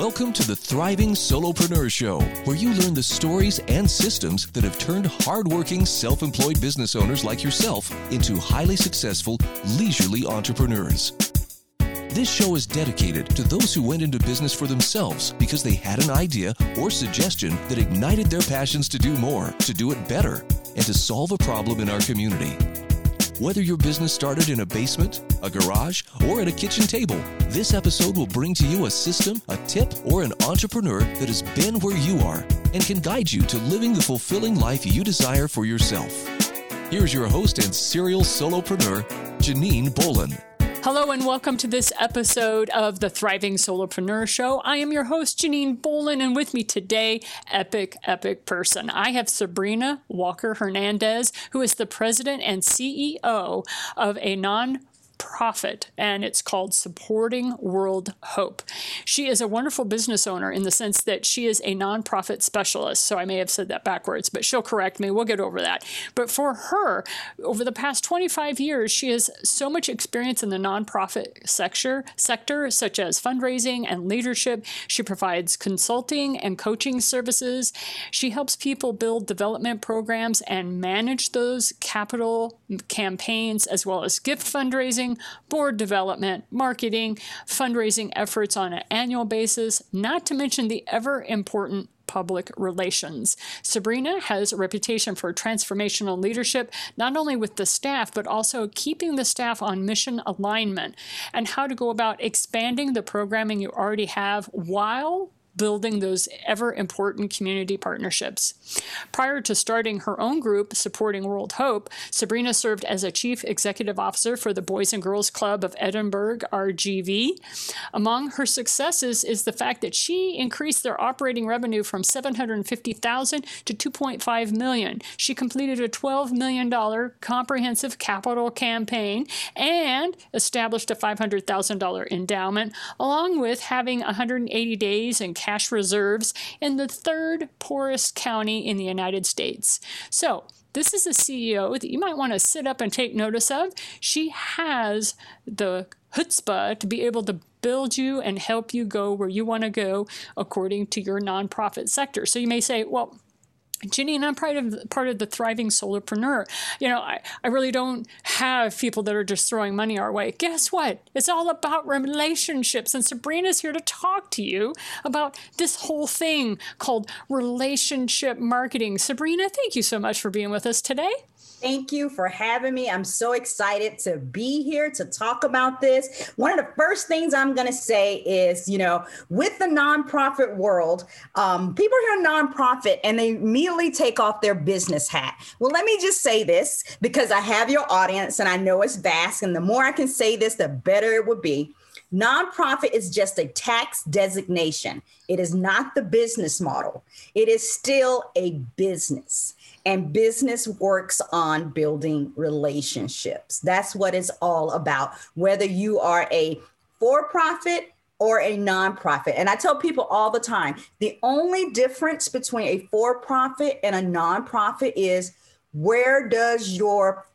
Welcome to the Thriving Solopreneur Show, where you learn the stories and systems that have turned hardworking, self employed business owners like yourself into highly successful, leisurely entrepreneurs. This show is dedicated to those who went into business for themselves because they had an idea or suggestion that ignited their passions to do more, to do it better, and to solve a problem in our community. Whether your business started in a basement, a garage, or at a kitchen table, this episode will bring to you a system, a tip, or an entrepreneur that has been where you are and can guide you to living the fulfilling life you desire for yourself. Here's your host and serial solopreneur, Janine Bolin. Hello and welcome to this episode of the Thriving Solopreneur Show. I am your host, Janine Bolin, and with me today, epic, epic person. I have Sabrina Walker Hernandez, who is the president and CEO of a non profit, and it's called Supporting World Hope. She is a wonderful business owner in the sense that she is a nonprofit specialist. So I may have said that backwards, but she'll correct me. We'll get over that. But for her, over the past 25 years, she has so much experience in the nonprofit sector, sector such as fundraising and leadership. She provides consulting and coaching services. She helps people build development programs and manage those capital campaigns as well as gift fundraising board development, marketing, fundraising efforts on an annual basis, not to mention the ever important public relations. Sabrina has a reputation for transformational leadership, not only with the staff, but also keeping the staff on mission alignment and how to go about expanding the programming you already have while building those ever important community partnerships. Prior to starting her own group, Supporting World Hope, Sabrina served as a chief executive officer for the Boys and Girls Club of Edinburg, RGV. Among her successes is the fact that she increased their operating revenue from 750,000 to 2.5 million. She completed a 12 million dollar comprehensive capital campaign and established a $500,000 endowment along with having 180 days in cash reserves in the third poorest county in the United States. So, this is a CEO that you might want to sit up and take notice of. She has the chutzpah to be able to build you and help you go where you want to go according to your nonprofit sector. So you may say, well, Janine, I'm part of part of the thriving solopreneur. You know, I, I really don't have people that are just throwing money our way. Guess what? It's all about relationships. And Sabrina's here to talk to you about this whole thing called relationship marketing. Sabrina, thank you so much for being with us today. Thank you for having me. I'm so excited to be here to talk about this. One of the first things I'm going to say is, you know, with the nonprofit world, um, people hear nonprofit and they immediately take off their business hat. Well, let me just say this because I have your audience and I know it's vast. And the more I can say this, the better it would be. Nonprofit is just a tax designation. It is not the business model. It is still a business. And business works on building relationships. That's what it's all about, whether you are a for profit or a nonprofit. And I tell people all the time the only difference between a for profit and a nonprofit is where does your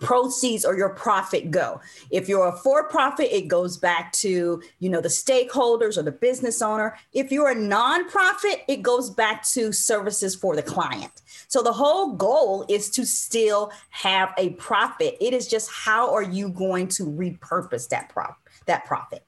proceeds or your profit go. If you're a for-profit it goes back to you know the stakeholders or the business owner. If you're a nonprofit it goes back to services for the client. So the whole goal is to still have a profit. It is just how are you going to repurpose that prop that profit?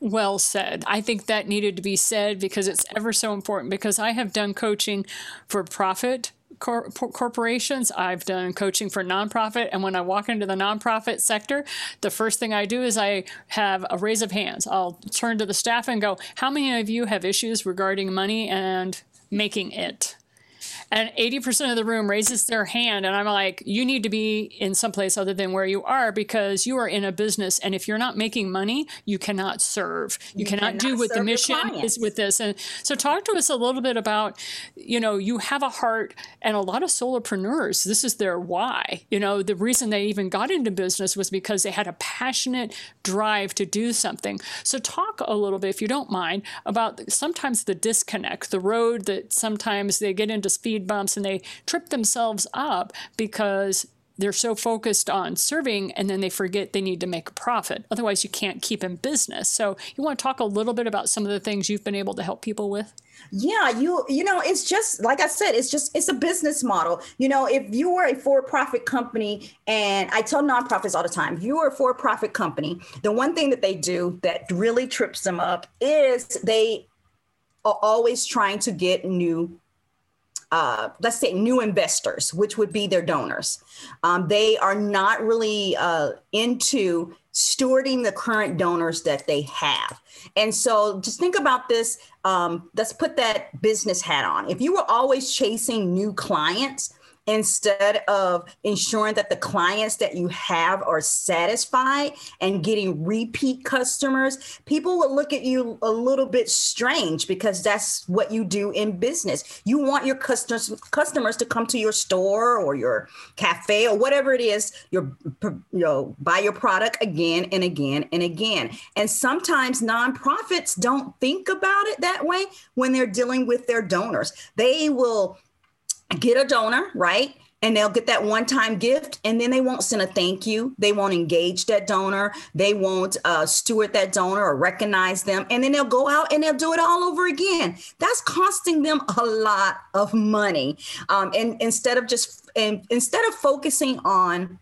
Well said. I think that needed to be said because it's ever so important because I have done coaching for profit cor- corporations. I've done coaching for nonprofit. And when I walk into the nonprofit sector, the first thing I do is I have a raise of hands. I'll turn to the staff and go, How many of you have issues regarding money and making it? And 80% of the room raises their hand and i'm like you need to be in someplace other than where you are because you are in a business and if you're not making money you cannot serve. You, you cannot, cannot, do what the mission is with this. And so talk to us a little bit about you know you have a heart and a lot of solopreneurs. This is their why. You know the reason they even got into business was because they had a passionate drive to do something. So talk a little bit if you don't mind about sometimes the disconnect the road that sometimes they get into speed bumps and they trip themselves up because they're so focused on serving and then they forget they need to make a profit. Otherwise, you can't keep in business. So, you want to talk a little bit about some of the things you've been able to help people with? Yeah, you you know, it's just like I said, it's just it's a business model. You know, if you were a for-profit company and I tell nonprofits all the time, if you are a for-profit company, the one thing that they do that really trips them up is they are always trying to get new uh, let's say new investors, which would be their donors. Um, they are not really uh, into stewarding the current donors that they have. And so just think about this. Um, let's put that business hat on. If you were always chasing new clients, instead of ensuring that the clients that you have are satisfied and getting repeat customers, people will look at you a little bit strange because that's what you do in business. You want your customers customers to come to your store or your cafe or whatever it is, your you know, buy your product again and again and again. And sometimes nonprofits don't think about it that way when they're dealing with their donors. They will get a donor, right? And they'll get that one time gift, and then they won't send a thank you. They won't engage that donor. They won't uh, steward that donor or recognize them. And then they'll go out and they'll do it all over again. That's costing them a lot of money. Um, and instead of just, and instead of focusing on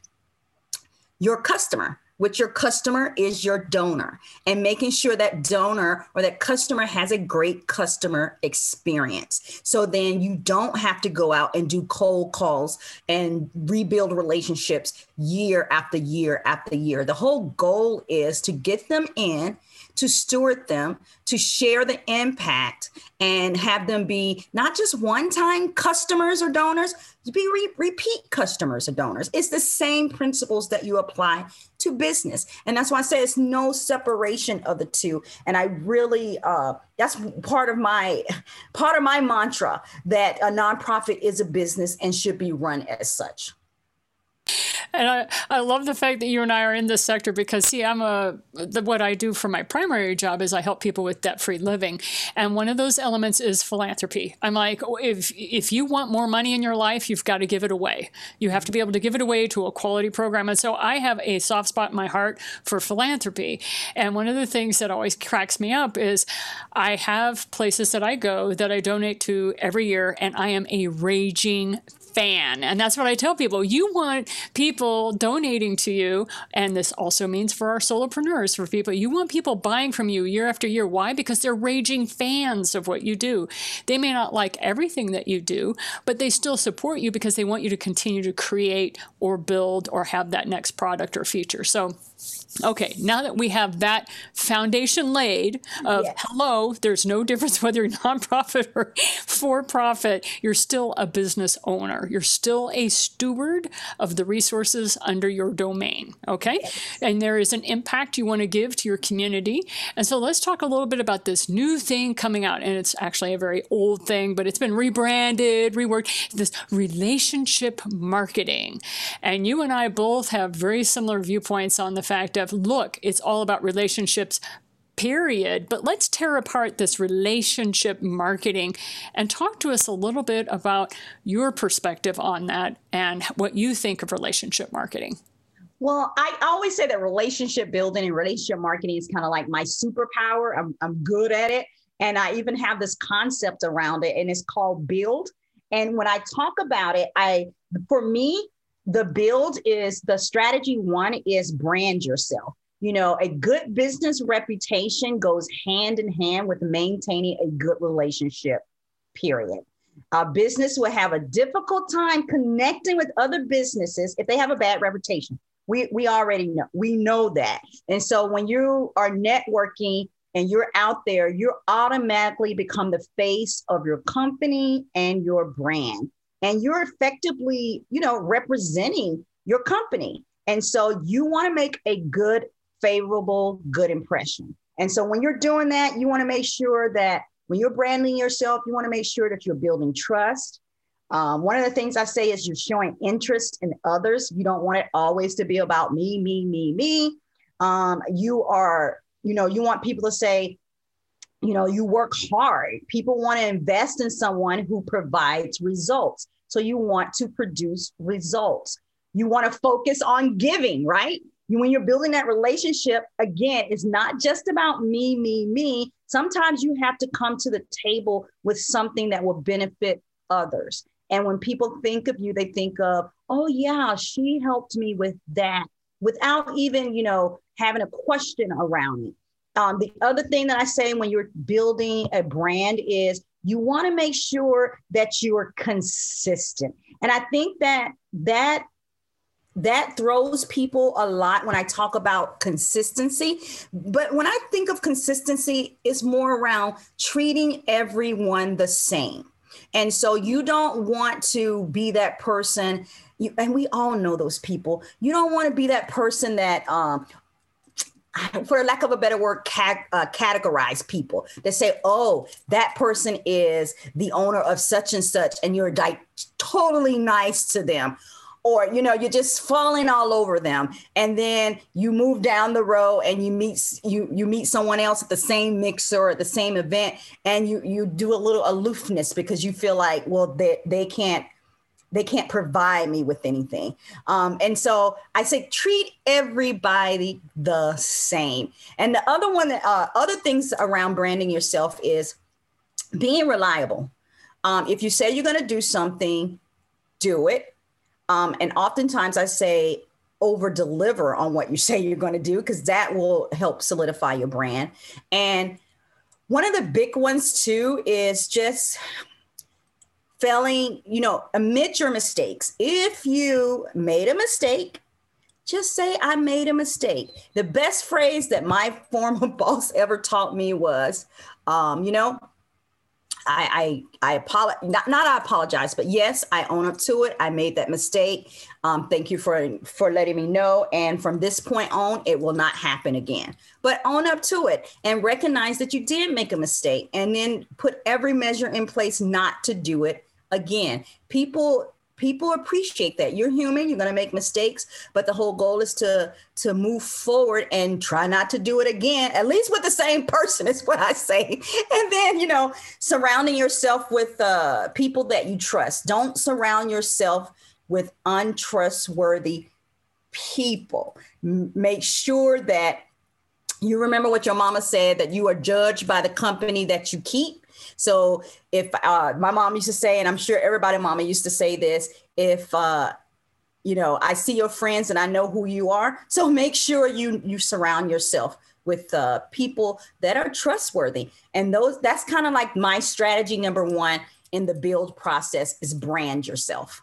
your customer, which your customer is your donor and making sure that donor or that customer has a great customer experience. So then you don't have to go out and do cold calls and rebuild relationships year after year after year. The whole goal is to get them in to steward them, to share the impact, and have them be not just one time customers or donors, be re- repeat customers or donors. It's the same principles that you apply to business. And that's why I say it's no separation of the two. And I really, uh, that's part of my part of my mantra that a nonprofit is a business and should be run as such. And I, I love the fact that you and I are in this sector because, see, I'm a, the, what I do for my primary job is I help people with debt free living. And one of those elements is philanthropy. I'm like, oh, if, if you want more money in your life, you've got to give it away. You have to be able to give it away to a quality program. And so I have a soft spot in my heart for philanthropy. And one of the things that always cracks me up is I have places that I go that I donate to every year, and I am a raging fan. And that's what I tell people. You want people donating to you. And this also means for our solopreneurs, for people, you want people buying from you year after year. Why? Because they're raging fans of what you do. They may not like everything that you do, but they still support you because they want you to continue to create or build or have that next product or feature. So, Okay, now that we have that foundation laid of yes. hello, there's no difference whether you're nonprofit or for profit, you're still a business owner. You're still a steward of the resources under your domain. Okay, yes. and there is an impact you want to give to your community. And so let's talk a little bit about this new thing coming out. And it's actually a very old thing, but it's been rebranded, reworked this relationship marketing. And you and I both have very similar viewpoints on the fact of look, it's all about relationships period. But let's tear apart this relationship marketing and talk to us a little bit about your perspective on that and what you think of relationship marketing. Well, I always say that relationship building and relationship marketing is kind of like my superpower. I'm, I'm good at it. And I even have this concept around it, and it's called build. And when I talk about it, I, for me, the build is the strategy one is brand yourself. You know, a good business reputation goes hand in hand with maintaining a good relationship, period. A business will have a difficult time connecting with other businesses if they have a bad reputation. We, we already know, we know that. And so when you are networking and you're out there, you automatically become the face of your company and your brand and you're effectively, you know, representing your company. And so you want to make a good, favorable, good impression. And so when you're doing that, you want to make sure that when you're branding yourself, you want to make sure that you're building trust. Um, one of the things I say is you're showing interest in others. You don't want it always to be about me, me, me, me. Um, you are, you know, you want people to say, you know, you work hard. People want to invest in someone who provides results. So you want to produce results. You want to focus on giving, right? when you're building that relationship, again, it's not just about me, me, me. Sometimes you have to come to the table with something that will benefit others. And when people think of you, they think of, oh, yeah, she helped me with that without even, you know, having a question around it. Um, the other thing that I say when you're building a brand is you want to make sure that you are consistent. And I think that that that throws people a lot when I talk about consistency. But when I think of consistency, it's more around treating everyone the same. And so you don't want to be that person, you, and we all know those people. You don't want to be that person that, um, for lack of a better word, uh, categorize people that say, oh, that person is the owner of such and such, and you're like totally nice to them or you know you're just falling all over them and then you move down the row and you meet you you meet someone else at the same mixer or at the same event and you you do a little aloofness because you feel like well they they can't they can't provide me with anything. Um, and so i say treat everybody the same. And the other one uh, other things around branding yourself is being reliable. Um, if you say you're going to do something do it. Um, and oftentimes I say over deliver on what you say you're going to do because that will help solidify your brand. And one of the big ones too is just failing, you know, admit your mistakes. If you made a mistake, just say I made a mistake. The best phrase that my former boss ever taught me was, um, you know, I I, I apologize. Not, not I apologize, but yes, I own up to it. I made that mistake. Um, thank you for for letting me know. And from this point on, it will not happen again. But own up to it and recognize that you did make a mistake, and then put every measure in place not to do it again. People people appreciate that. You're human you're going to make mistakes but the whole goal is to to move forward and try not to do it again at least with the same person is what i say. And then you know surrounding yourself with uh, people that you trust. Don't surround yourself with untrustworthy people. M- make sure that you remember what your mama said that you are judged by the company that you keep so if uh, my mom used to say, and I'm sure everybody mama used to say this, if uh, you know, I see your friends and I know who you are. So make sure you you surround yourself with uh, people that are trustworthy. And those that's kind of like my strategy number one in the build process is brand yourself.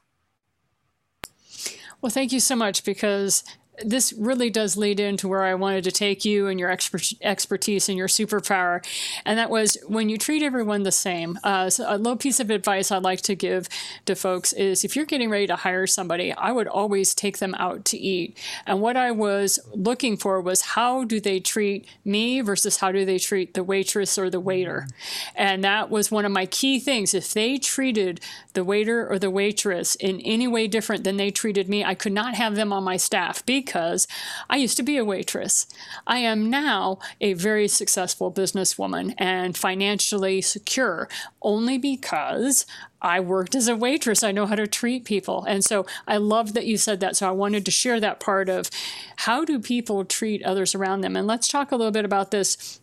Well, thank you so much because this really does lead into where I wanted to take you and your expert, expertise and your superpower. And that was when you treat everyone the same. Uh, so a little piece of advice I'd like to give to folks is if you're getting ready to hire somebody, I would always take them out to eat. And what I was looking for was how do they treat me versus how do they treat the waitress or the waiter? And that was one of my key things. If they treated the waiter or the waitress in any way different than they treated me, I could not have them on my staff because because I used to be a waitress. I am now a very successful businesswoman and financially secure only because I worked as a waitress. I know how to treat people. And so I love that you said that. So I wanted to share that part of how do people treat others around them? And let's talk a little bit about this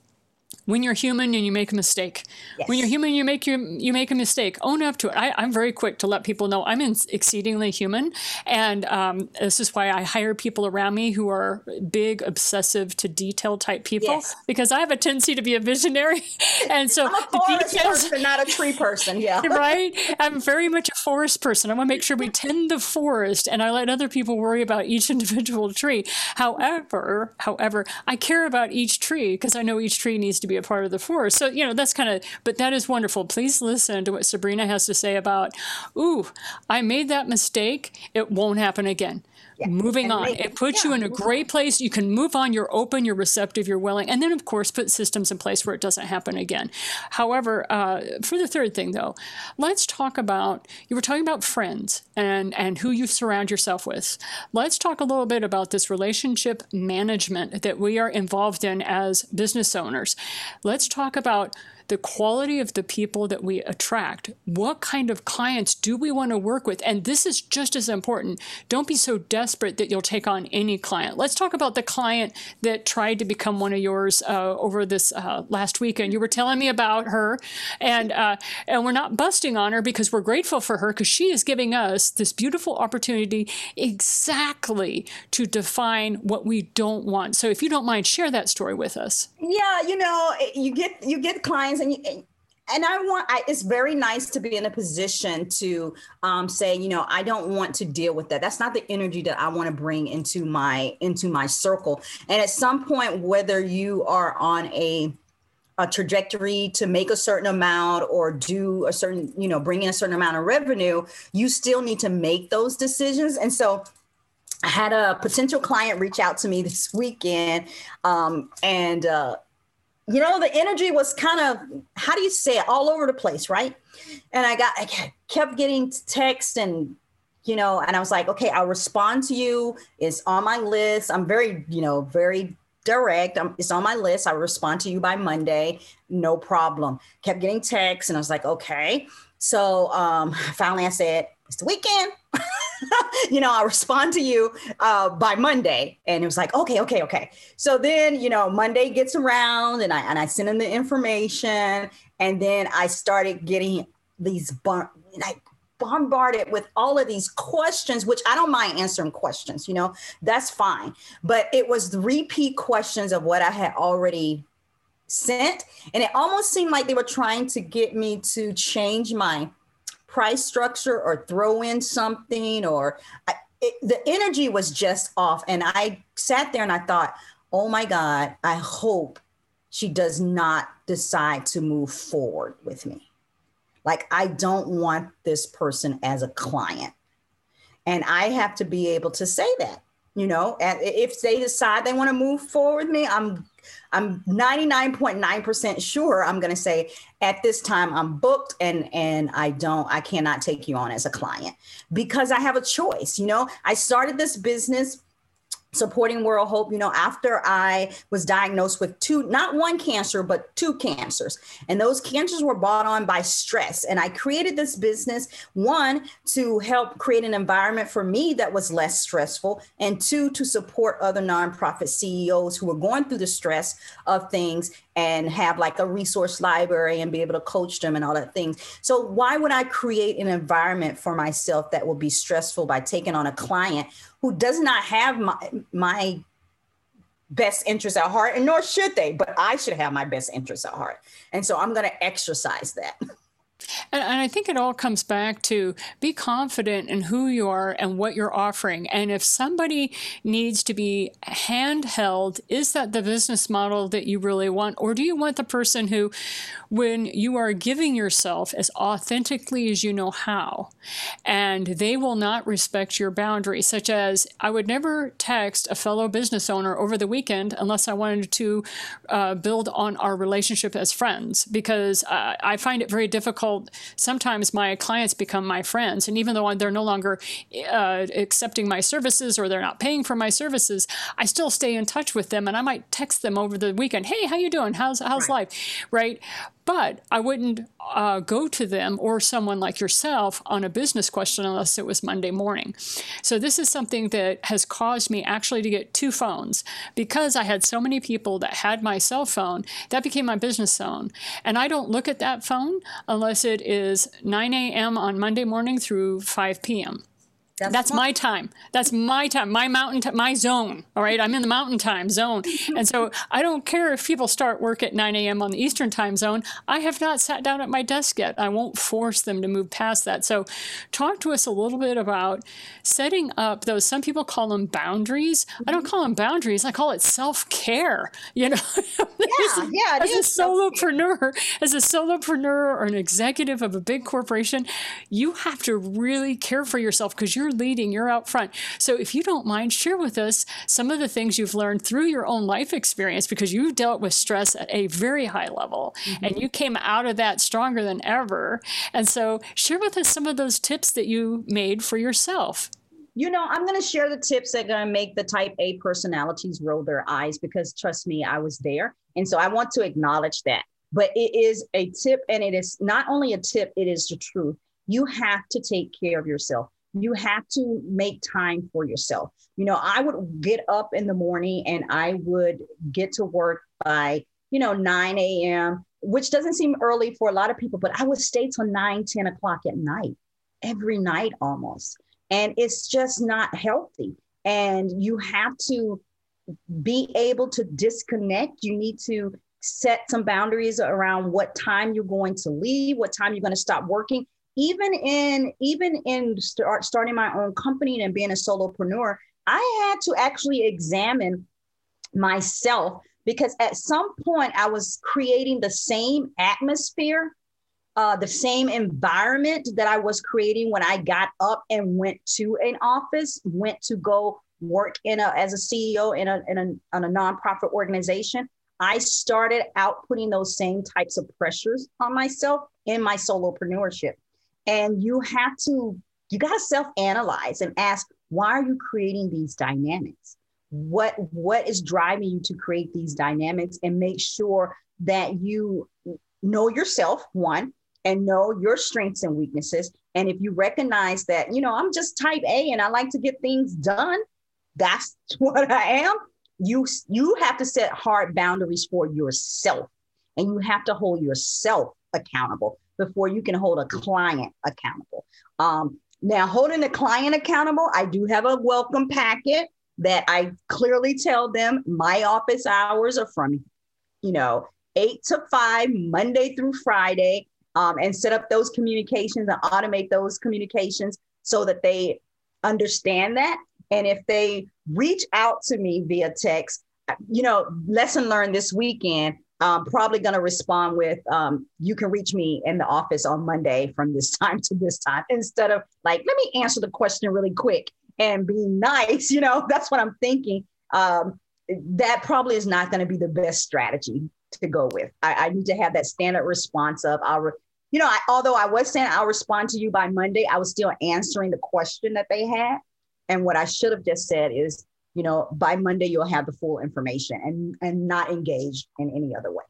when you're human and you make a mistake. Yes. When you're human, you make you you make a mistake. Own up to it. I, am very quick to let people know I'm exceedingly human, and um, this is why I hire people around me who are big, obsessive to detail type people yes. because I have a tendency to be a visionary, and so I'm a forest details, person, not a tree person. Yeah, right. I'm very much a forest person. I want to make sure we tend the forest, and I let other people worry about each individual tree. However, however, I care about each tree because I know each tree needs to be a part of the force. So, you know, that's kind of, but that is wonderful. Please listen to what Sabrina has to say about, ooh, I made that mistake. It won't happen again. Yeah. Moving and on. It puts yeah, you in a great on. place. You can move on. You're open, you're receptive, you're willing. And then, of course, put systems in place where it doesn't happen again. However, uh, for the third thing, though, let's talk about you were talking about friends and, and who you surround yourself with. Let's talk a little bit about this relationship management that we are involved in as business owners. Let's talk about the quality of the people that we attract. What kind of clients do we want to work with? And this is just as important. Don't be so desperate that you'll take on any client. Let's talk about the client that tried to become one of yours uh, over this uh, last weekend. You were telling me about her, and uh, and we're not busting on her because we're grateful for her because she is giving us this beautiful opportunity exactly to define what we don't want. So if you don't mind, share that story with us. Yeah, you know, you get you get clients and you and I want, I, it's very nice to be in a position to um, say, you know, I don't want to deal with that. That's not the energy that I want to bring into my into my circle. And at some point, whether you are on a a trajectory to make a certain amount or do a certain, you know, bring in a certain amount of revenue, you still need to make those decisions. And so I had a potential client reach out to me this weekend, um, and uh, you know the energy was kind of how do you say it? All over the place right? And i got i kept getting text and you know and i was like okay i'll respond to you. It's on my list. I'm very you know very direct. I'm, it's on my list. I'll respond to you by monday. No problem. Kept getting texts and i was like okay. So um finally i said it's the weekend you know, I'll respond to you uh, by Monday. And it was like, okay, okay, okay. So then, you know, Monday gets around and I and I send him the information. And then I started getting these bar- like bombarded with all of these questions, which I don't mind answering questions, you know, that's fine. But it was repeat questions of what I had already sent. And it almost seemed like they were trying to get me to change my price structure or throw in something or I, it, the energy was just off. And i sat there and i thought oh my god i hope she does not decide to move forward with me. Like i don't want this person as a client. And i have to be able to say that you know and if they decide they want to move forward with me i'm I'm 99.9% sure I'm going to say at this time I'm booked and and I don't I cannot take you on as a client because I have a choice, you know. I started this business supporting World Hope, you know, after I was diagnosed with two, not one cancer, but two cancers. And those cancers were brought on by stress. And I created this business, one, to help create an environment for me that was less stressful, and two, to support other nonprofit CEOs who were going through the stress of things and have like a resource library and be able to coach them and all that things. So why would I create an environment for myself that will be stressful by taking on a client who does not have my my best interest at heart and nor should they but i should have my best interest at heart. And so i'm going to exercise that And, and, I think it all comes back to be confident in who you are and what you're offering. And if somebody needs to be handheld, is that the business model that you really want? Or do you want the person who, when you are giving yourself as authentically as you know how, and they will not respect your boundaries, such as I would never text a fellow business owner over the weekend unless I wanted to uh, build on our relationship as friends, because uh, I find it very difficult sometimes my clients become my friends. And even though they're no longer uh, accepting my services or they're not paying for my services, I still stay in touch with them and I might text them over the weekend, hey, how you doing? How's, how's right. life? Right. But I wouldn't uh, go to them or someone like yourself on a business question unless it was Monday morning. So this is something that has caused me actually to get two phones because I had so many people that had my cell phone. That became my business phone, and I don't look at that phone unless it is 9 a.m. on Monday morning through 5 p.m. That's, That's my time. That's my time, my mountain, t- my zone. All right. I'm in the mountain time zone. and so I don't care if people start work at 9 a.m. on the Eastern time zone. I have not sat down at my desk yet. I won't force them to move past that. So talk to us a little bit about setting up those, some people call them boundaries. I don't call them boundaries. I call it self care. You know, yeah, yeah. As a solopreneur, as a solopreneur or an executive of a big corporation, you have to really care for yourself because you're you're leading, you're out front. So if you don't mind, share with us some of the things you've learned through your own life experience because you've dealt with stress at a very high level mm-hmm. and you came out of that stronger than ever. And so share with us some of those tips that you made for yourself you know, I'm going to share the tips that are going to make the type A personalities roll their eyes because trust me, I was there. And so I want to acknowledge that. but it is a tip and it is not only a tip, it is the truth. You have to take care of yourself. You have to make time for yourself. You know, I would get up in the morning and I would get to work by, you know, 9 a.m., which doesn't seem early for a lot of people, but I would stay till 9, 10 o'clock at night, every night almost. And it's just not healthy. And you have to be able to disconnect. You need to set some boundaries around what time you're going to leave, what time you're going to stop working. Even in even in start, starting my own company and being a solopreneur, I had to actually examine myself because at some point I was creating the same atmosphere, uh, the same environment that I was creating when I got up and went to an office, went to go work in a as a CEO in a in a, in a nonprofit organization. I started out putting those same types of pressures on myself in my solopreneurship. And you have to, you got to self analyze and ask, why are you creating these dynamics? What, what is driving you to create these dynamics and make sure that you know yourself, one, and know your strengths and weaknesses. And if you recognize that, you know, I'm just type A and I like to get things done, that's what I am you you have to set hard boundaries for yourself and you have to hold yourself accountable before you can hold a client accountable. Um, now holding a client accountable i do have a welcome packet that i clearly tell them my office hours are from you know eight to five monday through friday um, and set up those communications and automate those communications so that they understand that. And if they reach out to me via text, you know, lesson learned this weekend, I'm probably going to respond with, um, you can reach me in the office on Monday from this time to this time, instead of like, let me answer the question really quick and be nice. You know, that's what I'm thinking. Um, that probably is not going to be the best strategy to go with. I, I, need to have that standard response of, I'll, re- you know, I, although I was saying I'll respond to you by Monday, I was still answering the question that they had. And what I should have just said is, you know, by Monday you'll have the full information and and not engage in any other way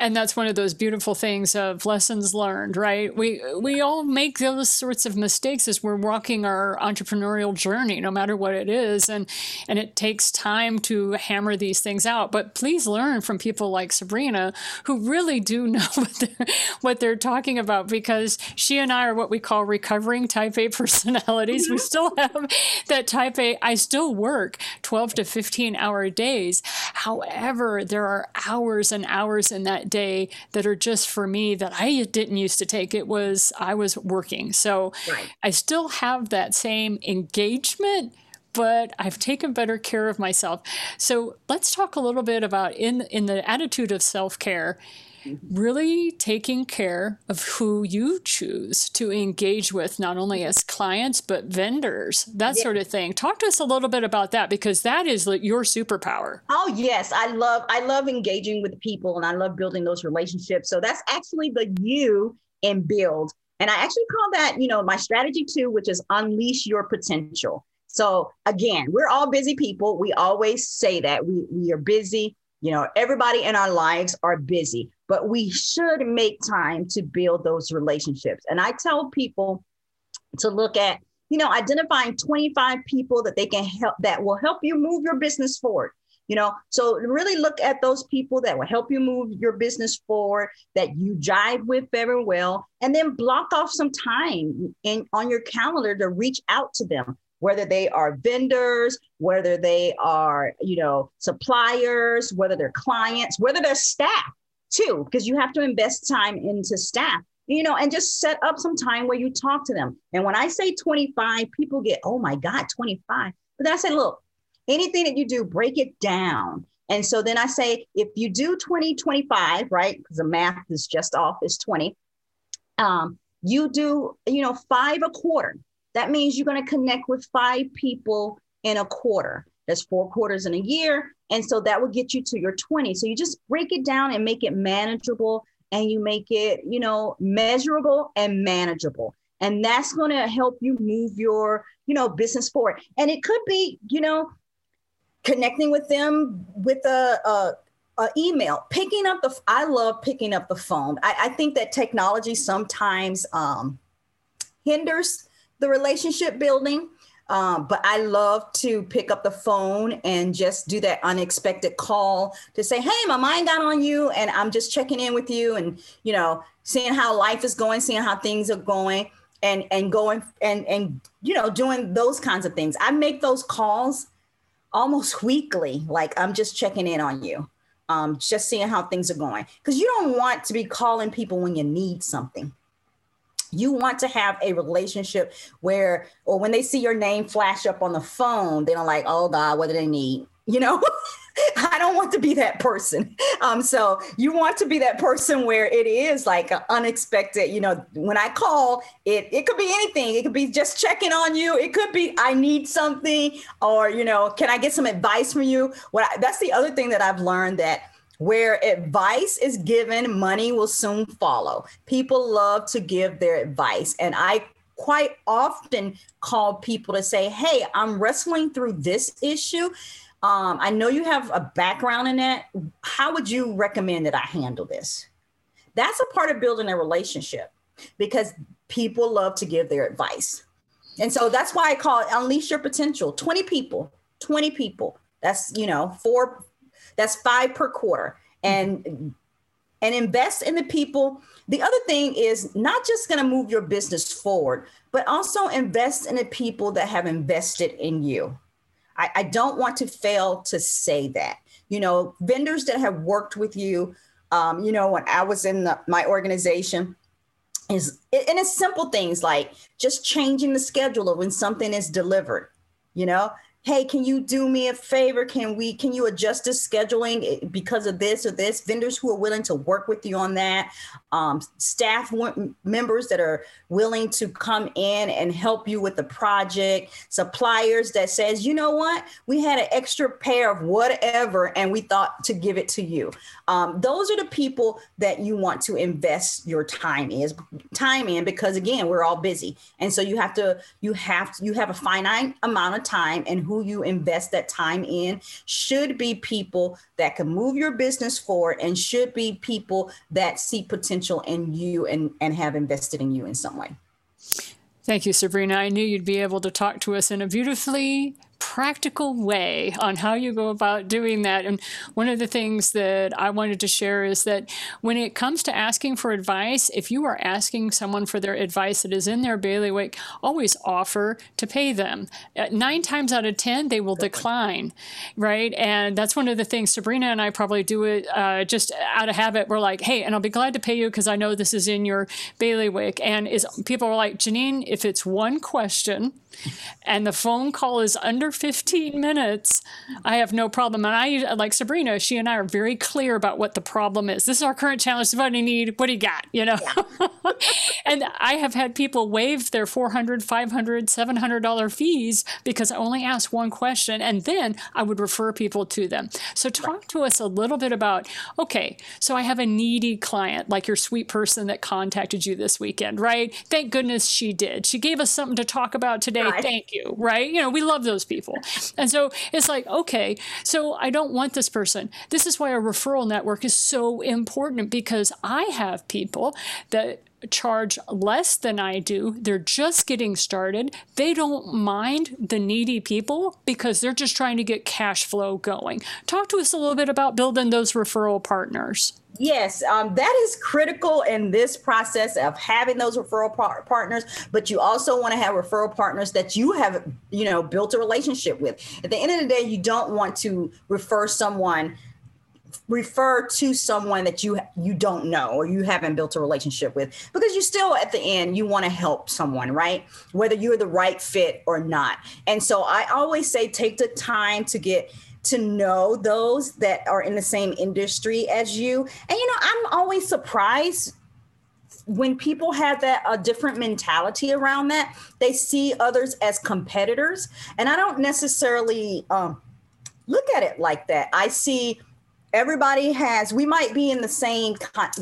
and that's one of those beautiful things of lessons learned right? We we all make those sorts of mistakes as we're walking our entrepreneurial journey no matter what it is. And and it takes time to hammer these things out. But please learn from people like sabrina who really do know what they're, what they're talking about because she and i are what we call recovering type a personalities. We still have that type a. I still work 12 to 15 hour days. However there are hours and hours in that day that are just for me that I didn't used to take. It was I was working. So right. I still have that same engagement but I've taken better care of myself. So let's talk a little bit about in in the attitude of self-care Mm-hmm. really taking care of who you choose to engage with, not only as clients, but vendors, that yeah. sort of thing. Talk to us a little bit about that because that is your superpower. Oh, yes. I love, I love engaging with people and I love building those relationships. So that's actually the you in build. And I actually call that, you know, my strategy two, which is unleash your potential. So again, we're all busy people. We always say that we, we are busy. You know, everybody in our lives are busy but we should make time to build those relationships. And I tell people to look at, you know, identifying 25 people that they can help that will help you move your business forward. You know, so really look at those people that will help you move your business forward, that you jive with very well, and then block off some time in on your calendar to reach out to them whether they are vendors, whether they are, you know, suppliers, whether they're clients, whether they're staff too, because you have to invest time into staff, you know, and just set up some time where you talk to them. And when I say 25, people get, oh my God, 25. But then I say, look, anything that you do, break it down. And so then I say, if you do 20, 25, right? Because the math is just off, is 20. Um, you do, you know, five a quarter. That means you're going to connect with five people in a quarter. That's four quarters in a year. And so that would get you to your 20. So you just break it down and make it manageable and you make it, you know, measurable and manageable. And that's going to help you move your, you know, business forward. And it could be, you know, connecting with them with a, a uh, email, picking up the. I love picking up the phone. I, I think that technology sometimes um, hinders the relationship building. Um, but I love to pick up the phone and just do that unexpected call to say, "Hey, my mind got on you, and I'm just checking in with you, and you know, seeing how life is going, seeing how things are going, and and going and and you know, doing those kinds of things. I make those calls almost weekly, like I'm just checking in on you, um, just seeing how things are going, because you don't want to be calling people when you need something you want to have a relationship where or when they see your name flash up on the phone they don't like oh god what do they need? You know? I don't want to be that person. Um so you want to be that person where it is like unexpected you know when i call it it could be anything. It could be just checking on you. It could be i need something or you know can i get some advice from you? What I, that's the other thing that i've learned that where advice is given, money will soon follow. People love to give their advice. And I quite often call people to say, Hey, I'm wrestling through this issue. Um, I know you have a background in that. How would you recommend that I handle this? That's a part of building a relationship because people love to give their advice. And so that's why I call it unleash your potential. 20 people, 20 people. That's, you know, four that's five per quarter. And and invest in the people. The other thing is not just going to move your business forward, but also invest in the people that have invested in you. I, I don't want to fail to say that. You know, vendors that have worked with you. Um, you know, when I was in the, my organization, is and it's simple things like just changing the schedule of when something is delivered. You know, hey can you do me a favor? Can we can you adjust the scheduling eh, because of this or this? Vendors who are willing to work with you on that um, staff members that are willing to come in and help you with the project suppliers that says you know what? We had an extra pair of whatever and we thought to give it to you. Um, those are the people that you want to invest your time is time in because again we're all busy. And so you have to you have you have a finite amount of time and who you invest that time in should be people that can move your business forward and should be people that see potential in you and, and have invested in you in some way. Thank you, Sabrina. I knew you'd be able to talk to us in a beautifully practical way on how you go about doing that. And one of the things that I wanted to share is that when it comes to asking for advice, if you are asking someone for their advice that is in their bailiwick, always offer to pay them. Uh, nine times out of 10, they will decline, right? And that's one of the things Sabrina and I probably do it uh, just out of habit. We're like, hey, and I'll be glad to pay you because I know this is in your bailiwick. And is people are like, Janine, if it's one question, and the phone call is under 15 minutes, I have no problem. And I, like Sabrina, she and I are very clear about what the problem is. This is our current challenge. What do you need? What do you got? You know? Yeah. and I have had people waive their 400 500 $700 fees because I only asked one question. And then I would refer people to them. So talk right. to us a little bit about, okay, so I have a needy client, like your sweet person that contacted you this weekend, right? Thank goodness she did. She gave us something to talk about today right. thank you, right? You know, we love those people. And so it's like, okay, so I don't want this person. This is why a referral network is so important because I have people that charge less than I do. They're just getting started. They don't mind the needy people because they're just trying to get cash flow going. Talk to us a little bit about building those referral partners. Yes, um, that is critical in this process of having those referral par- partners. But you also want to have referral partners that you have, you know, built a relationship with. At the end of the day, you don't want to refer someone refer to someone that you you don't know or you haven't built a relationship with because you still at the end you want to help someone right whether you're the right fit or not and so i always say take the time to get to know those that are in the same industry as you. And you know, I'm always surprised when people have that a different mentality around that. They see others as competitors, and I don't necessarily um, look at it like that. I see everybody has we might be in the same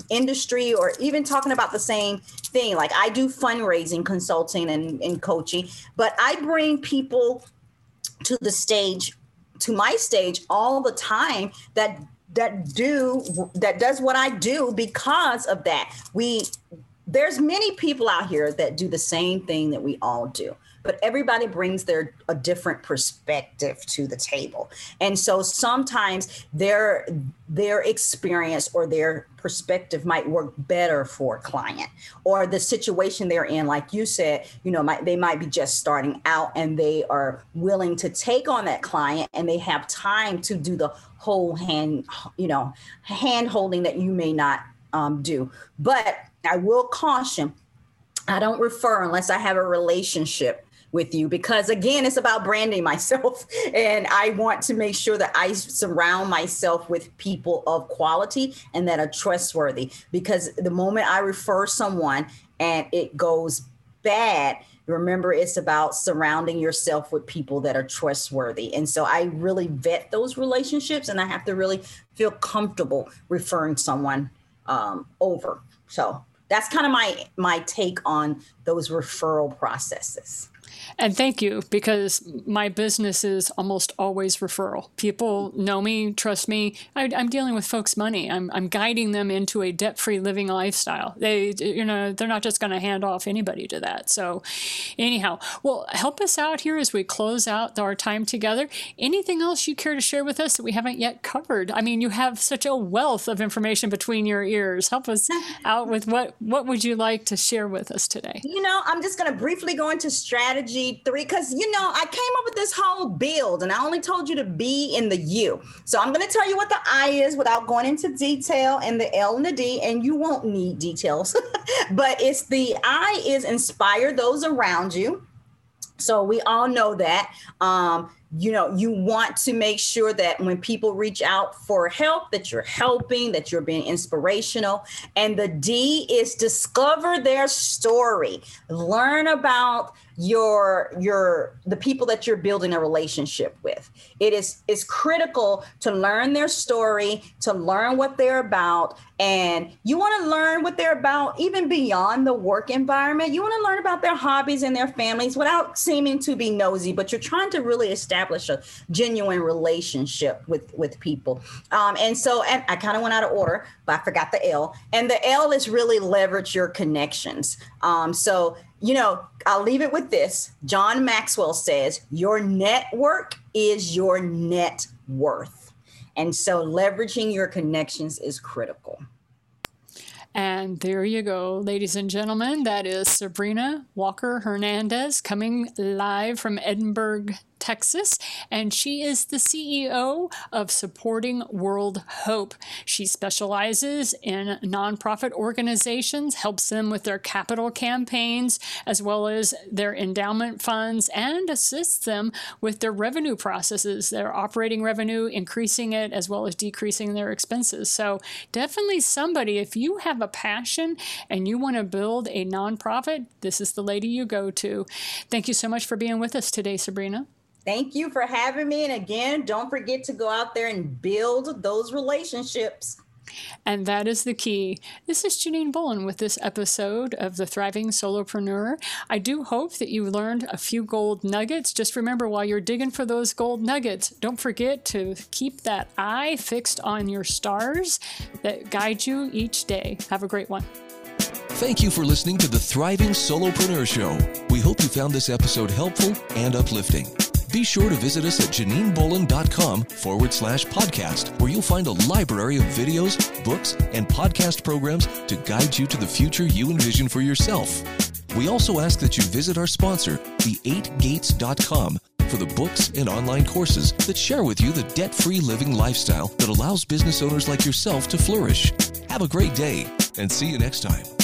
industry or even talking about the same thing like i do fundraising consulting and, and coaching but i bring people to the stage to my stage all the time that that do that does what I do because of that. We there's many people out here that do the same thing that we all do but everybody brings their a different perspective to the table. And so sometimes their their experience or their perspective might work better for a client or the situation they're in like you said you know might, they might be just starting out and they are willing to take on that client and they have time to do the whole hand you know hand holding that you may not um, do. But i will caution I don't refer unless I have a relationship with you because again it's about branding myself. And i want to make sure that i surround myself with people of quality and that are trustworthy because the moment i refer someone and it goes bad remember it's about surrounding yourself with people that are trustworthy. And so i really vet those relationships and i have to really feel comfortable referring someone um, over. So that's kind of my my take on those referral processes and thank you because my business is almost always referral. People know me, trust me. I, am dealing with folks' money. I'm, I'm guiding them into a debt-free living lifestyle. They, you know, they're not just going to hand off anybody to that. So, anyhow, well, help us out here as we close out our time together. Anything else you care to share with us that we haven't yet covered? I mean, you have such a wealth of information between your ears. Help us out with what what would you like to share with us today? You know, I'm just going to briefly go into strategy three because you know I came up with this whole build and I only told you to be in the U. So I'm going to tell you what the I is without going into detail and the L and the D, and you won't need details. but it's the I is inspire those around you. So we all know that. Um, you know you want to make sure that when people reach out for help that you're helping that you're being inspirational and the d is discover their story learn about your your the people that you're building a relationship with. It is it's critical to learn their story to learn what they're about and you want to learn what they're about even beyond the work environment. You want to learn about their hobbies and their families without seeming to be nosy but you're trying to really establish a genuine relationship with with people. Um, and so and i kind of went out of order but i forgot the l. And the l is really leverage your connections. Um, so you know, I'll leave it with this. John Maxwell says, Your network is your net worth. And so leveraging your connections is critical. And there you go, ladies and gentlemen. That is Sabrina Walker Hernandez coming live from Edinburg, Texas, and she is the CEO of Supporting World Hope. She specializes in nonprofit organizations, helps them with their capital campaigns, as well as their endowment funds, and assists them with their revenue processes, their operating revenue, increasing it, as well as decreasing their expenses. So, definitely somebody, if you have a passion and you want to build a nonprofit, this is the lady you go to. Thank you so much for being with us today, Sabrina. Thank you for having me. And again, don't forget to go out there and build those relationships. And that is the key. This is Janine Bolon with this episode of The Thriving Solopreneur. I do hope that you learned a few gold nuggets. Just remember while you're digging for those gold nuggets, don't forget to keep that eye fixed on your stars that guide you each day. Have a great one. Thank you for listening to the Thriving Solopreneur Show. We hope you found this episode helpful and uplifting. Be sure to visit us at janinebolon.com forward slash podcast, where you'll find a library of videos, books, and podcast programs to guide you to the future you envision for yourself. We also ask that you visit our sponsor, the8gates.com, for the books and online courses that share with you the debt free living lifestyle that allows business owners like yourself to flourish. Have a great day and see you next time.